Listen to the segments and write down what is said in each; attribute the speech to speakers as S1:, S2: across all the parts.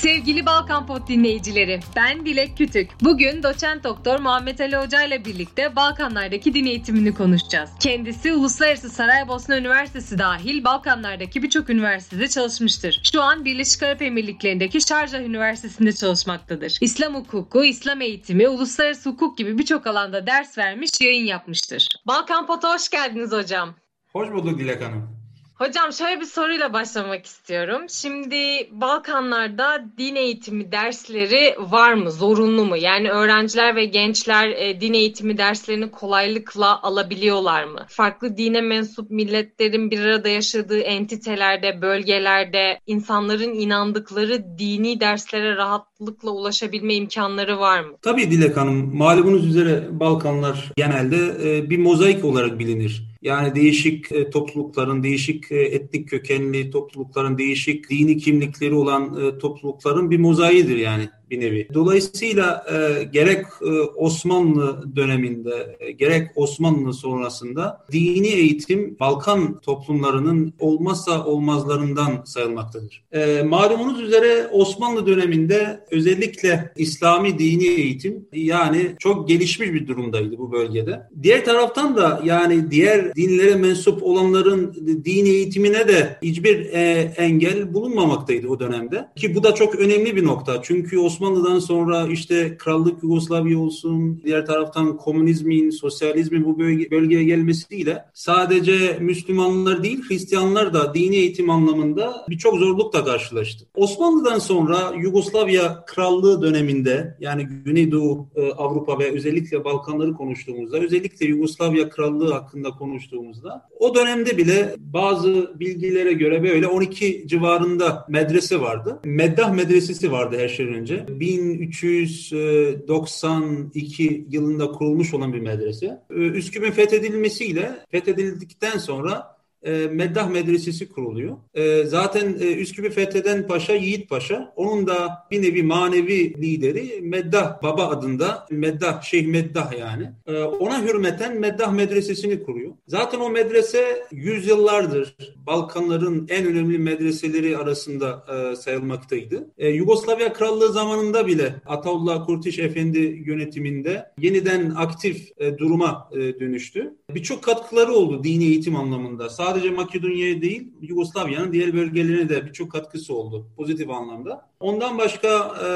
S1: Sevgili Balkan Pot dinleyicileri, ben Dilek Kütük. Bugün doçent doktor Muhammed Ali Hoca ile birlikte Balkanlardaki din eğitimini konuşacağız. Kendisi Uluslararası Saraybosna Üniversitesi dahil Balkanlardaki birçok üniversitede çalışmıştır. Şu an Birleşik Arap Emirlikleri'ndeki Şarjah Üniversitesi'nde çalışmaktadır. İslam hukuku, İslam eğitimi, uluslararası hukuk gibi birçok alanda ders vermiş, yayın yapmıştır. Balkan Pot'a hoş geldiniz hocam.
S2: Hoş bulduk Dilek Hanım.
S1: Hocam şöyle bir soruyla başlamak istiyorum. Şimdi Balkanlarda din eğitimi dersleri var mı? Zorunlu mu? Yani öğrenciler ve gençler e, din eğitimi derslerini kolaylıkla alabiliyorlar mı? Farklı dine mensup milletlerin bir arada yaşadığı entitelerde, bölgelerde insanların inandıkları dini derslere rahatlıkla ulaşabilme imkanları var mı?
S2: Tabii Dilek Hanım. Malumunuz üzere Balkanlar genelde e, bir mozaik olarak bilinir. Yani değişik e, toplulukların, değişik e, etnik kökenli toplulukların, değişik dini kimlikleri olan e, toplulukların bir mozaiğidir yani bir nevi. Dolayısıyla e, gerek e, Osmanlı döneminde e, gerek Osmanlı sonrasında dini eğitim Balkan toplumlarının olmazsa olmazlarından sayılmaktadır. E, malumunuz üzere Osmanlı döneminde özellikle İslami dini eğitim yani çok gelişmiş bir durumdaydı bu bölgede. Diğer taraftan da yani diğer dinlere mensup olanların dini eğitimine de hiçbir e, engel bulunmamaktaydı o dönemde. Ki bu da çok önemli bir nokta. Çünkü Osmanlı Osmanlı'dan sonra işte Krallık Yugoslavya olsun, diğer taraftan komünizmin, sosyalizmin bu bölge, bölgeye gelmesiyle sadece Müslümanlar değil Hristiyanlar da dini eğitim anlamında birçok zorlukla karşılaştı. Osmanlı'dan sonra Yugoslavya Krallığı döneminde yani Güneydoğu e, Avrupa ve özellikle Balkanları konuştuğumuzda, özellikle Yugoslavya Krallığı hakkında konuştuğumuzda o dönemde bile bazı bilgilere göre böyle 12 civarında medrese vardı. Meddah medresesi vardı her şeyden önce. 1392 yılında kurulmuş olan bir medrese. Ee, Üsküp'ün fethedilmesiyle fethedildikten sonra e, Meddah Medresesi kuruluyor. E, zaten e, Üsküp'ü fetheden paşa Yiğit Paşa. Onun da bir nevi manevi lideri Meddah Baba adında Meddah, Şeyh Meddah yani. E, ona hürmeten Meddah Medresesini kuruyor. Zaten o medrese yüzyıllardır Balkanların en önemli medreseleri arasında e, sayılmaktaydı. E, Yugoslavya Krallığı zamanında bile Ataullah Kurtiş Efendi yönetiminde yeniden aktif e, duruma e, dönüştü. Birçok katkıları oldu dini eğitim anlamında. Sadece sadece Makedonya'ya değil Yugoslavya'nın diğer bölgelerine de birçok katkısı oldu pozitif anlamda. Ondan başka e,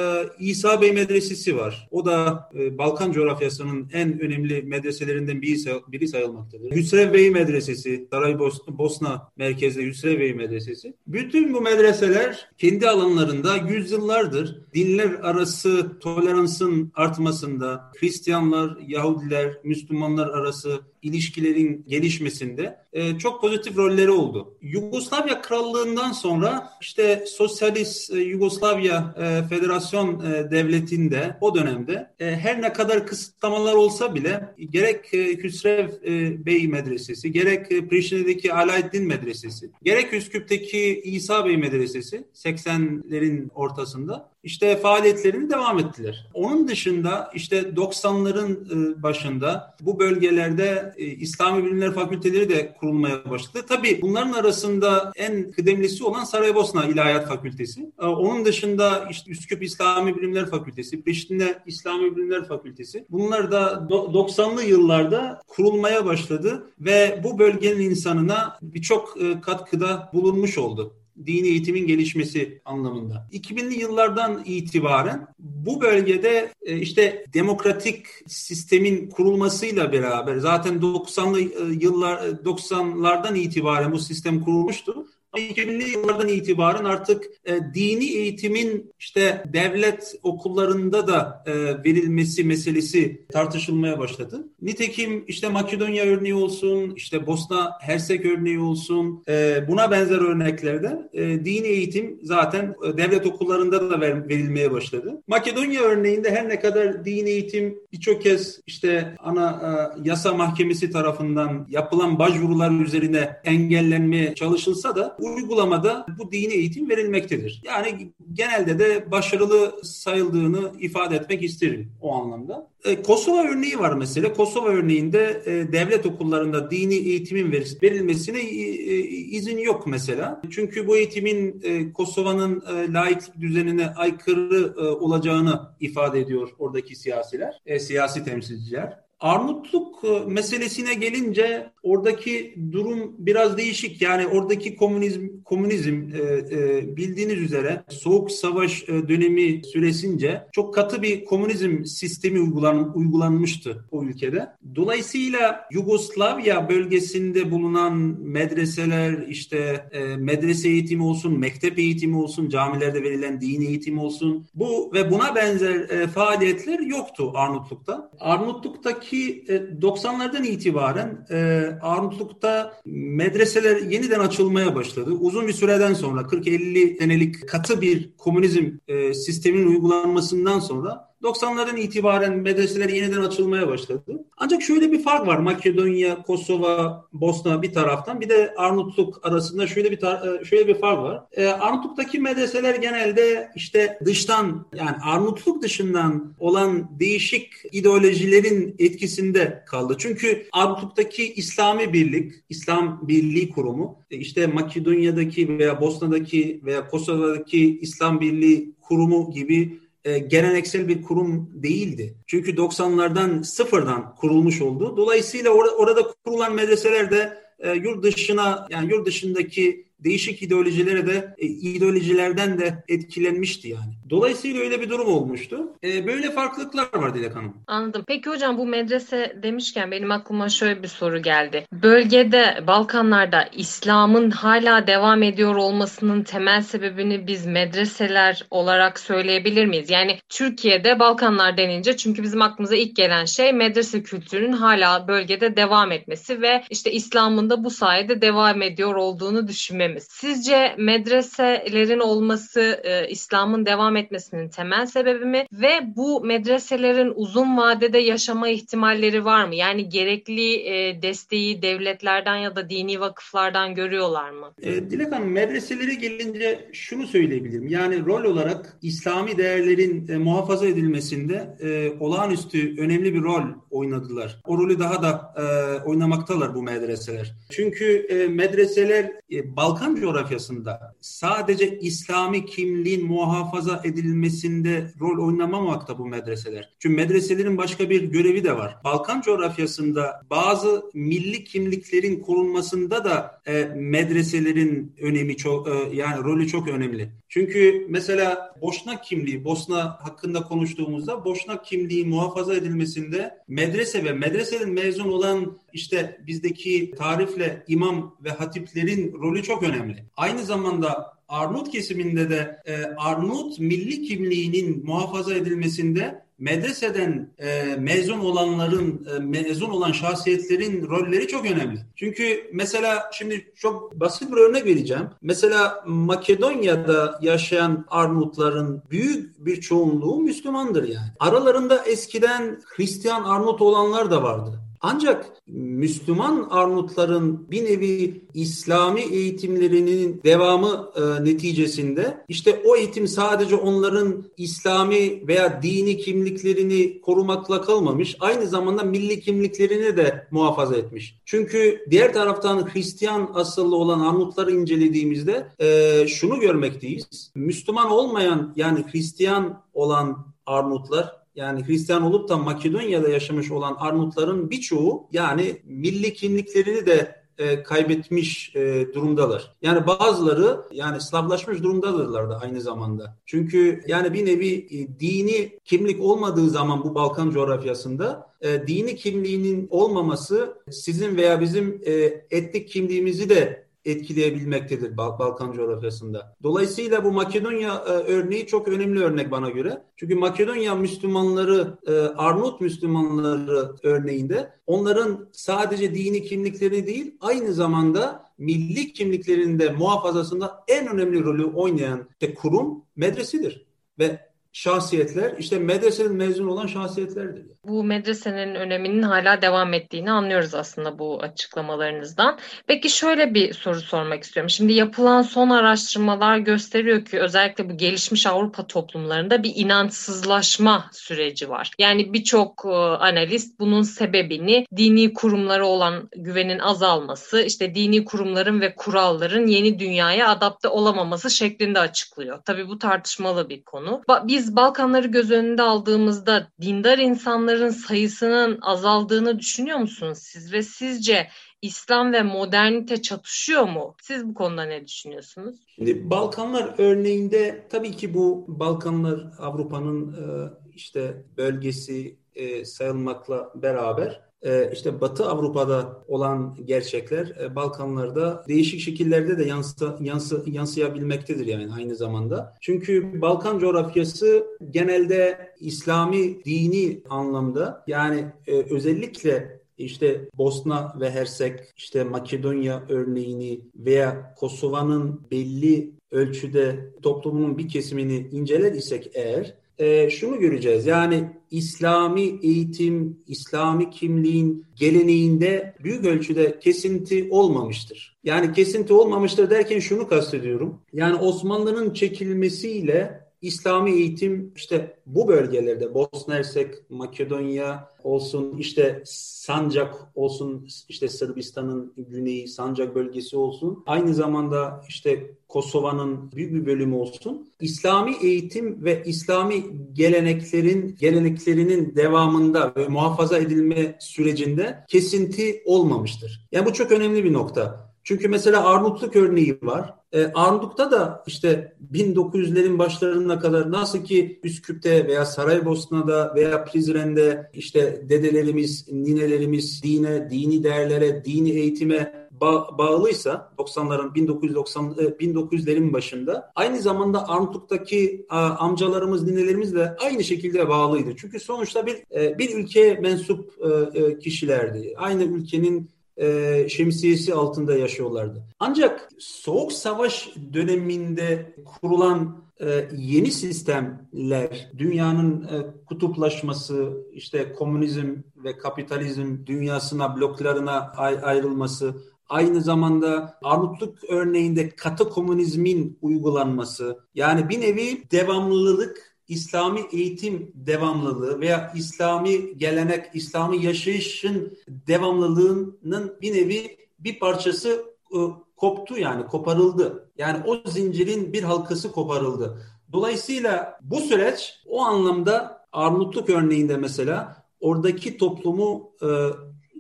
S2: İsa Bey Medresesi var. O da e, Balkan coğrafyasının en önemli medreselerinden biri, biri sayılmaktadır. Hüsrev Bey Medresesi, Saraybosna merkezli Hüsrev Bey Medresesi. Bütün bu medreseler kendi alanlarında yüzyıllardır dinler arası toleransın artmasında, Hristiyanlar, Yahudiler, Müslümanlar arası ilişkilerin gelişmesinde e, çok pozitif rolleri oldu. Yugoslavya Krallığından sonra işte sosyalist e, Yugoslavya e, Federasyon e, Devleti'nde o dönemde e, her ne kadar kısıtlamalar olsa bile gerek e, Hüsrev e, Bey Medresesi, gerek e, Priştine'deki Alaeddin Medresesi, gerek Üsküp'teki İsa Bey Medresesi 80'lerin ortasında işte faaliyetlerini devam ettiler. Onun dışında işte 90'ların e, başında bu bölgelerde e, İslami Bilimler Fakülteleri de kurulmaya başladı. Tabii bunların arasında en kıdemlisi olan Saraybosna İlahiyat Fakültesi. E, onun dışında işte Üsküp İslami Bilimler Fakültesi, Priştine İslami Bilimler Fakültesi. Bunlar da 90'lı yıllarda kurulmaya başladı ve bu bölgenin insanına birçok katkıda bulunmuş oldu dini eğitimin gelişmesi anlamında. 2000'li yıllardan itibaren bu bölgede e, işte demokratik sistemin kurulmasıyla beraber zaten 90'lı e, yıllar 90'lardan itibaren bu sistem kurulmuştu. 2000'li yıllardan itibaren artık e, dini eğitimin işte devlet okullarında da e, verilmesi meselesi tartışılmaya başladı. Nitekim işte Makedonya örneği olsun, işte Bosna Hersek örneği olsun, e, buna benzer örneklerde e, dini eğitim zaten e, devlet okullarında da ver, verilmeye başladı. Makedonya örneğinde her ne kadar dini eğitim birçok kez işte ana e, yasa mahkemesi tarafından yapılan başvurular üzerine engellenmeye çalışılsa da uygulamada bu dini eğitim verilmektedir. Yani genelde de başarılı sayıldığını ifade etmek isterim o anlamda. E, Kosova örneği var mesela. Kosova örneğinde e, devlet okullarında dini eğitimin verilmesine e, izin yok mesela. Çünkü bu eğitimin Kosova'nın laiklik düzenine aykırı olacağını ifade ediyor oradaki siyasiler, siyasi temsilciler. Arnavutluk e, meselesine gelince oradaki durum biraz değişik. Yani oradaki komünizm komünizm e, e, bildiğiniz üzere Soğuk Savaş dönemi süresince çok katı bir komünizm sistemi uygulan, uygulanmıştı o ülkede. Dolayısıyla Yugoslavya bölgesinde bulunan medreseler işte medrese eğitimi olsun, mektep eğitimi olsun, camilerde verilen din eğitimi olsun bu ve buna benzer faaliyetler yoktu Arnavutluk'ta. Arnavutluk'taki ki 90'lardan e, itibaren e, Arnavutluk'ta medreseler yeniden açılmaya başladı. Uzun bir süreden sonra 40-50 senelik katı bir komünizm e, sisteminin uygulanmasından sonra 90'ların itibaren medreseler yeniden açılmaya başladı. Ancak şöyle bir fark var. Makedonya, Kosova, Bosna bir taraftan bir de Arnavutluk arasında şöyle bir e, şöyle bir fark var. Ee, Arnavutluk'taki medreseler genelde işte dıştan yani Arnavutluk dışından olan değişik ideolojilerin etkisinde kaldı. Çünkü Arnavutluk'taki İslami Birlik, İslam Birliği Kurumu e, işte Makedonya'daki veya Bosna'daki veya Kosova'daki İslam Birliği Kurumu gibi e, geleneksel bir kurum değildi. Çünkü 90'lardan sıfırdan kurulmuş oldu. Dolayısıyla or- orada kurulan medreseler de e, yurt dışına yani yurt dışındaki değişik ideolojilere de e, ideolojilerden de etkilenmişti yani. Dolayısıyla öyle bir durum olmuştu. E, böyle farklılıklar var Dilek Hanım.
S1: Anladım. Peki hocam bu medrese demişken benim aklıma şöyle bir soru geldi. Bölgede Balkanlarda İslam'ın hala devam ediyor olmasının temel sebebini biz medreseler olarak söyleyebilir miyiz? Yani Türkiye'de Balkanlar denince çünkü bizim aklımıza ilk gelen şey medrese kültürünün hala bölgede devam etmesi ve işte İslam'ın da bu sayede devam ediyor olduğunu düşünmemiz önemimiz. Sizce medreselerin olması e, İslam'ın devam etmesinin temel sebebi mi? Ve bu medreselerin uzun vadede yaşama ihtimalleri var mı? Yani gerekli e, desteği devletlerden ya da dini vakıflardan görüyorlar mı?
S2: E, Dilek Hanım medreselere gelince şunu söyleyebilirim. Yani rol olarak İslami değerlerin e, muhafaza edilmesinde e, olağanüstü önemli bir rol oynadılar. O rolü daha da e, oynamaktalar bu medreseler. Çünkü e, medreseler e, Balkan Balkan coğrafyasında sadece İslami kimliğin muhafaza edilmesinde rol oynamamakta bu medreseler. Çünkü medreselerin başka bir görevi de var. Balkan coğrafyasında bazı milli kimliklerin korunmasında da e, medreselerin önemi çok e, yani rolü çok önemli. Çünkü mesela Boşnak kimliği, Bosna hakkında konuştuğumuzda Boşnak kimliği muhafaza edilmesinde medrese ve medreseden mezun olan işte bizdeki tarifle imam ve hatiplerin rolü çok önemli. Aynı zamanda Arnavut kesiminde de e, Arnavut milli kimliğinin muhafaza edilmesinde medreseden e, mezun olanların, e, mezun olan şahsiyetlerin rolleri çok önemli. Çünkü mesela şimdi çok basit bir örnek vereceğim. Mesela Makedonya'da yaşayan Arnavutların büyük bir çoğunluğu Müslümandır yani. Aralarında eskiden Hristiyan Arnavut olanlar da vardı. Ancak Müslüman Arnavutların bir nevi İslami eğitimlerinin devamı e, neticesinde işte o eğitim sadece onların İslami veya dini kimliklerini korumakla kalmamış. Aynı zamanda milli kimliklerini de muhafaza etmiş. Çünkü diğer taraftan Hristiyan asıllı olan Arnavutları incelediğimizde e, şunu görmekteyiz. Müslüman olmayan yani Hristiyan olan Arnavutlar yani Hristiyan olup da Makedonya'da yaşamış olan Arnavutların birçoğu yani milli kimliklerini de e, kaybetmiş e, durumdalar. Yani bazıları yani Slavlaşmış durumdadırlar da aynı zamanda. Çünkü yani bir nevi e, dini kimlik olmadığı zaman bu Balkan coğrafyasında e, dini kimliğinin olmaması sizin veya bizim e, etnik kimliğimizi de etkileyebilmektedir Balkan coğrafyasında. Dolayısıyla bu Makedonya e, örneği çok önemli örnek bana göre. Çünkü Makedonya Müslümanları, e, Arnavut Müslümanları örneğinde onların sadece dini kimlikleri değil aynı zamanda milli kimliklerinde muhafazasında en önemli rolü oynayan kurum medresidir. Ve şahsiyetler işte medresenin mezun olan şahsiyetlerdir.
S1: Bu medresenin öneminin hala devam ettiğini anlıyoruz aslında bu açıklamalarınızdan. Peki şöyle bir soru sormak istiyorum. Şimdi yapılan son araştırmalar gösteriyor ki özellikle bu gelişmiş Avrupa toplumlarında bir inançsızlaşma süreci var. Yani birçok e, analist bunun sebebini dini kurumlara olan güvenin azalması, işte dini kurumların ve kuralların yeni dünyaya adapte olamaması şeklinde açıklıyor. Tabii bu tartışmalı bir konu. Biz Balkanları göz önünde aldığımızda dindar insanların sayısının azaldığını düşünüyor musunuz siz ve sizce İslam ve modernite çatışıyor mu? Siz bu konuda ne düşünüyorsunuz?
S2: Şimdi Balkanlar örneğinde tabii ki bu Balkanlar Avrupa'nın e, işte bölgesi e, sayılmakla beraber işte Batı Avrupa'da olan gerçekler Balkanlarda değişik şekillerde de yansı, yansı, yansıyabilmektedir yani aynı zamanda. Çünkü Balkan coğrafyası genelde İslami dini anlamda yani özellikle işte Bosna ve Hersek, işte Makedonya örneğini veya Kosova'nın belli ölçüde toplumunun bir kesimini inceler isek eğer e, şunu göreceğiz. Yani İslami eğitim, İslami kimliğin geleneğinde büyük ölçüde kesinti olmamıştır. Yani kesinti olmamıştır derken şunu kastediyorum. Yani Osmanlı'nın çekilmesiyle İslami eğitim işte bu bölgelerde Bosna Hersek, Makedonya olsun, işte Sancak olsun, işte Sırbistan'ın güneyi Sancak bölgesi olsun. Aynı zamanda işte Kosova'nın büyük bir bölümü olsun. İslami eğitim ve İslami geleneklerin geleneklerinin devamında ve muhafaza edilme sürecinde kesinti olmamıştır. Yani bu çok önemli bir nokta. Çünkü mesela Arnavutluk örneği var. E, Arnavutluk'ta da işte 1900'lerin başlarına kadar nasıl ki Üsküp'te veya Saraybosna'da veya Prizren'de işte dedelerimiz, ninelerimiz dine, dini değerlere, dini eğitime ba- bağlıysa 90'ların 1990 1900'lerin başında aynı zamanda Arnavutluk'taki amcalarımız, ninelerimiz de aynı şekilde bağlıydı. Çünkü sonuçta bir e, bir ülkeye mensup e, e, kişilerdi. Aynı ülkenin e, şemsiyesi altında yaşıyorlardı. Ancak Soğuk Savaş döneminde kurulan e, yeni sistemler, dünyanın e, kutuplaşması, işte komünizm ve kapitalizm dünyasına, bloklarına ay- ayrılması, aynı zamanda Arnavutluk örneğinde katı komünizmin uygulanması, yani bir nevi devamlılık İslami eğitim devamlılığı veya İslami gelenek, İslami yaşayışın devamlılığının bir nevi bir parçası e, koptu yani koparıldı. Yani o zincirin bir halkası koparıldı. Dolayısıyla bu süreç o anlamda Arnavutluk örneğinde mesela oradaki toplumu e,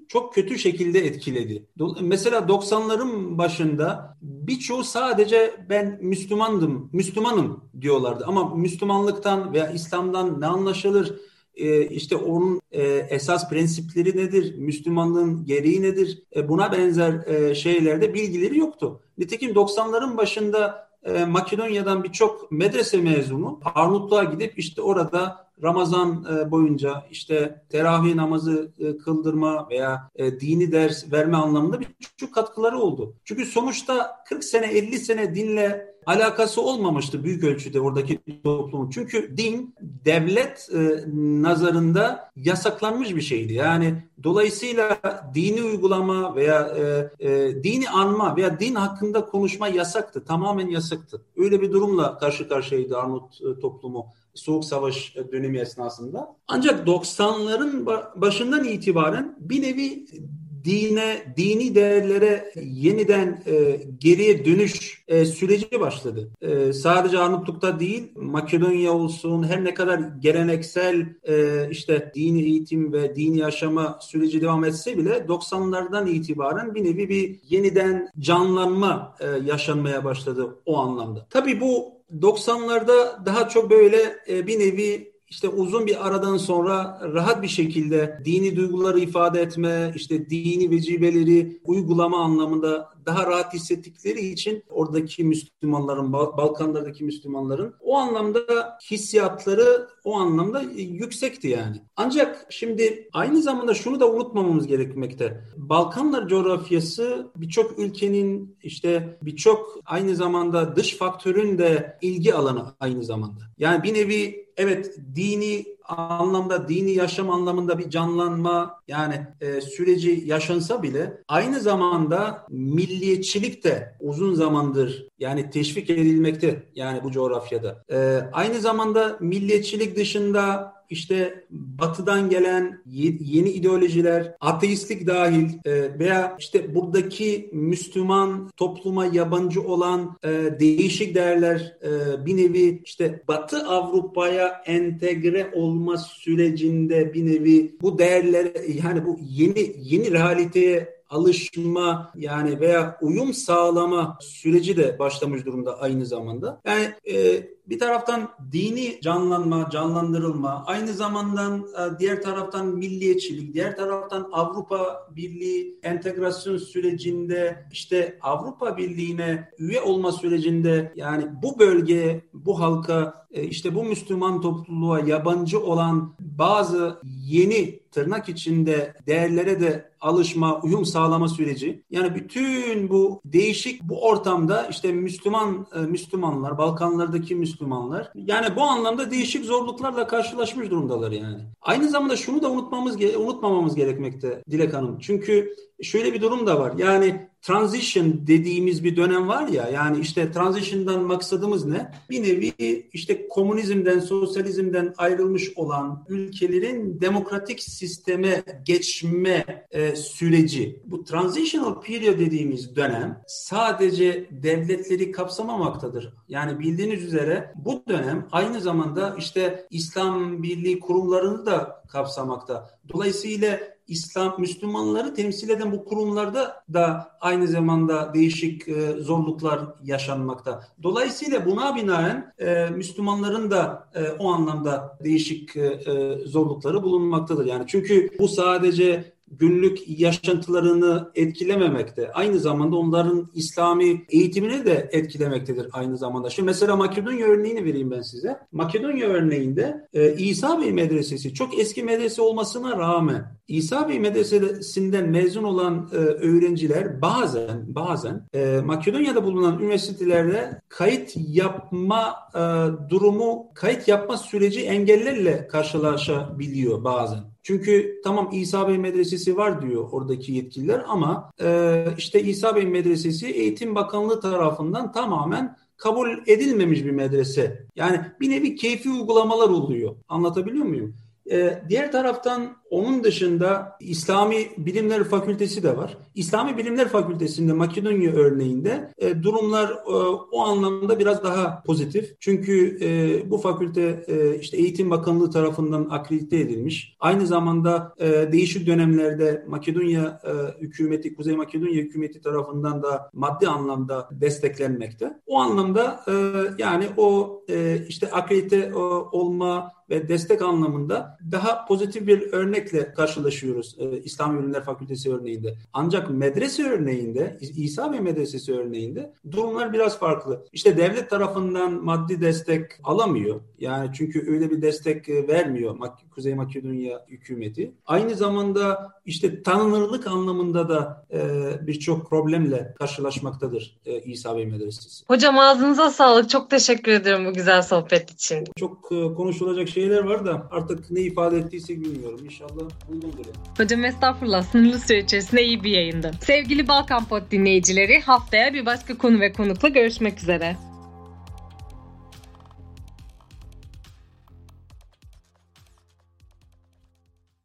S2: çok kötü şekilde etkiledi. Mesela 90'ların başında birçoğu sadece ben Müslümandım, Müslümanım diyorlardı. Ama Müslümanlıktan veya İslam'dan ne anlaşılır? Ee, işte onun e, esas prensipleri nedir? Müslümanlığın gereği nedir? E, buna benzer e, şeylerde bilgileri yoktu. Nitekim 90'ların başında e, Makedonya'dan birçok medrese mezunu Arnavutluğa gidip işte orada Ramazan e, boyunca işte teravih namazı e, kıldırma veya e, dini ders verme anlamında birçok katkıları oldu. Çünkü sonuçta 40 sene 50 sene dinle alakası olmamıştı büyük ölçüde oradaki toplumun. Çünkü din devlet nazarında yasaklanmış bir şeydi. Yani dolayısıyla dini uygulama veya dini anma veya din hakkında konuşma yasaktı. Tamamen yasaktı. Öyle bir durumla karşı karşıyaydı Arnavut toplumu. Soğuk Savaş dönemi esnasında. Ancak 90'ların başından itibaren bir nevi dine, dini değerlere yeniden e, geriye dönüş e, süreci başladı. E, sadece Arnavutluk'ta değil, Makedonya olsun, her ne kadar geleneksel e, işte dini eğitim ve dini yaşama süreci devam etse bile 90'lardan itibaren bir nevi bir yeniden canlanma e, yaşanmaya başladı o anlamda. Tabii bu 90'larda daha çok böyle e, bir nevi işte uzun bir aradan sonra rahat bir şekilde dini duyguları ifade etme, işte dini vecibeleri uygulama anlamında daha rahat hissettikleri için oradaki Müslümanların, Balkanlardaki Müslümanların o anlamda hissiyatları o anlamda yüksekti yani. Ancak şimdi aynı zamanda şunu da unutmamamız gerekmekte. Balkanlar coğrafyası birçok ülkenin işte birçok aynı zamanda dış faktörün de ilgi alanı aynı zamanda. Yani bir nevi evet dini anlamda dini yaşam anlamında bir canlanma yani e, süreci yaşansa bile aynı zamanda milliyetçilik de uzun zamandır yani teşvik edilmekte yani bu coğrafyada. E, aynı zamanda milliyetçilik dışında işte batıdan gelen yeni ideolojiler, ateistlik dahil e, veya işte buradaki Müslüman topluma yabancı olan e, değişik değerler e, bir nevi işte Batı Avrupa'ya entegre olma sürecinde bir nevi bu değerler yani bu yeni yeni realiteye alışma yani veya uyum sağlama süreci de başlamış durumda aynı zamanda. Yani e, bir taraftan dini canlanma, canlandırılma, aynı zamandan e, diğer taraftan milliyetçilik, diğer taraftan Avrupa Birliği entegrasyon sürecinde işte Avrupa Birliği'ne üye olma sürecinde yani bu bölge, bu halka, e, işte bu Müslüman topluluğa yabancı olan bazı yeni tırnak içinde değerlere de alışma, uyum sağlama süreci. Yani bütün bu değişik bu ortamda işte Müslüman e, Müslümanlar, Balkanlardaki Müslümanlar yani bu anlamda değişik zorluklarla karşılaşmış durumdalar yani. Aynı zamanda şunu da unutmamız unutmamamız gerekmekte Dilek Hanım. Çünkü şöyle bir durum da var. Yani transition dediğimiz bir dönem var ya yani işte transition'dan maksadımız ne? Bir nevi işte komünizmden, sosyalizmden ayrılmış olan ülkelerin demokratik sisteme geçme e, süreci. Bu transitional period dediğimiz dönem sadece devletleri kapsamamaktadır. Yani bildiğiniz üzere bu dönem aynı zamanda işte İslam Birliği kurumlarını da kapsamakta. Dolayısıyla İslam Müslümanları temsil eden bu kurumlarda da aynı zamanda değişik e, zorluklar yaşanmakta. Dolayısıyla buna binaen e, Müslümanların da e, o anlamda değişik e, e zorlukları bulunmaktadır. Yani çünkü bu sadece günlük yaşantılarını etkilememekte. Aynı zamanda onların İslami eğitimini de etkilemektedir aynı zamanda. Şimdi mesela Makedonya örneğini vereyim ben size. Makedonya örneğinde e, İsa Bey Medresesi çok eski medrese olmasına rağmen İsa Bey Medresesi'nden mezun olan e, öğrenciler bazen bazen e, Makedonya'da bulunan üniversitelerde kayıt yapma e, durumu, kayıt yapma süreci engellerle karşılaşabiliyor bazen. Çünkü tamam İsa Bey Medresesi var diyor oradaki yetkililer ama e, işte İsa Bey Medresesi Eğitim Bakanlığı tarafından tamamen kabul edilmemiş bir medrese. Yani bir nevi keyfi uygulamalar oluyor. Anlatabiliyor muyum? E, diğer taraftan onun dışında İslami Bilimler Fakültesi de var. İslami Bilimler Fakültesi'nde Makedonya örneğinde e, durumlar e, o anlamda biraz daha pozitif. Çünkü e, bu fakülte e, işte Eğitim Bakanlığı tarafından akredite edilmiş. Aynı zamanda e, değişik dönemlerde Makedonya e, hükümeti, Kuzey Makedonya hükümeti tarafından da maddi anlamda desteklenmekte. O anlamda e, yani o e, işte akredite e, olma ve destek anlamında daha pozitif bir örnekle karşılaşıyoruz e, İslam Bilimler Fakültesi örneğinde. Ancak medrese örneğinde, İsa Bey Medresesi örneğinde durumlar biraz farklı. İşte devlet tarafından maddi destek alamıyor. Yani çünkü öyle bir destek e, vermiyor Kuzey Makedonya hükümeti. Aynı zamanda işte tanınırlık anlamında da e, birçok problemle karşılaşmaktadır e, İsa Bey Medresesi.
S1: Hocam ağzınıza sağlık. Çok teşekkür ederim bu güzel sohbet için.
S2: Çok e, konuşulacak şeyler var da artık ne ifade ettiyse bilmiyorum. İnşallah uygundur.
S1: Hocam estağfurullah sınırlı süre içerisinde iyi bir yayındı. Sevgili Balkan Pod dinleyicileri haftaya bir başka konu ve konukla görüşmek üzere.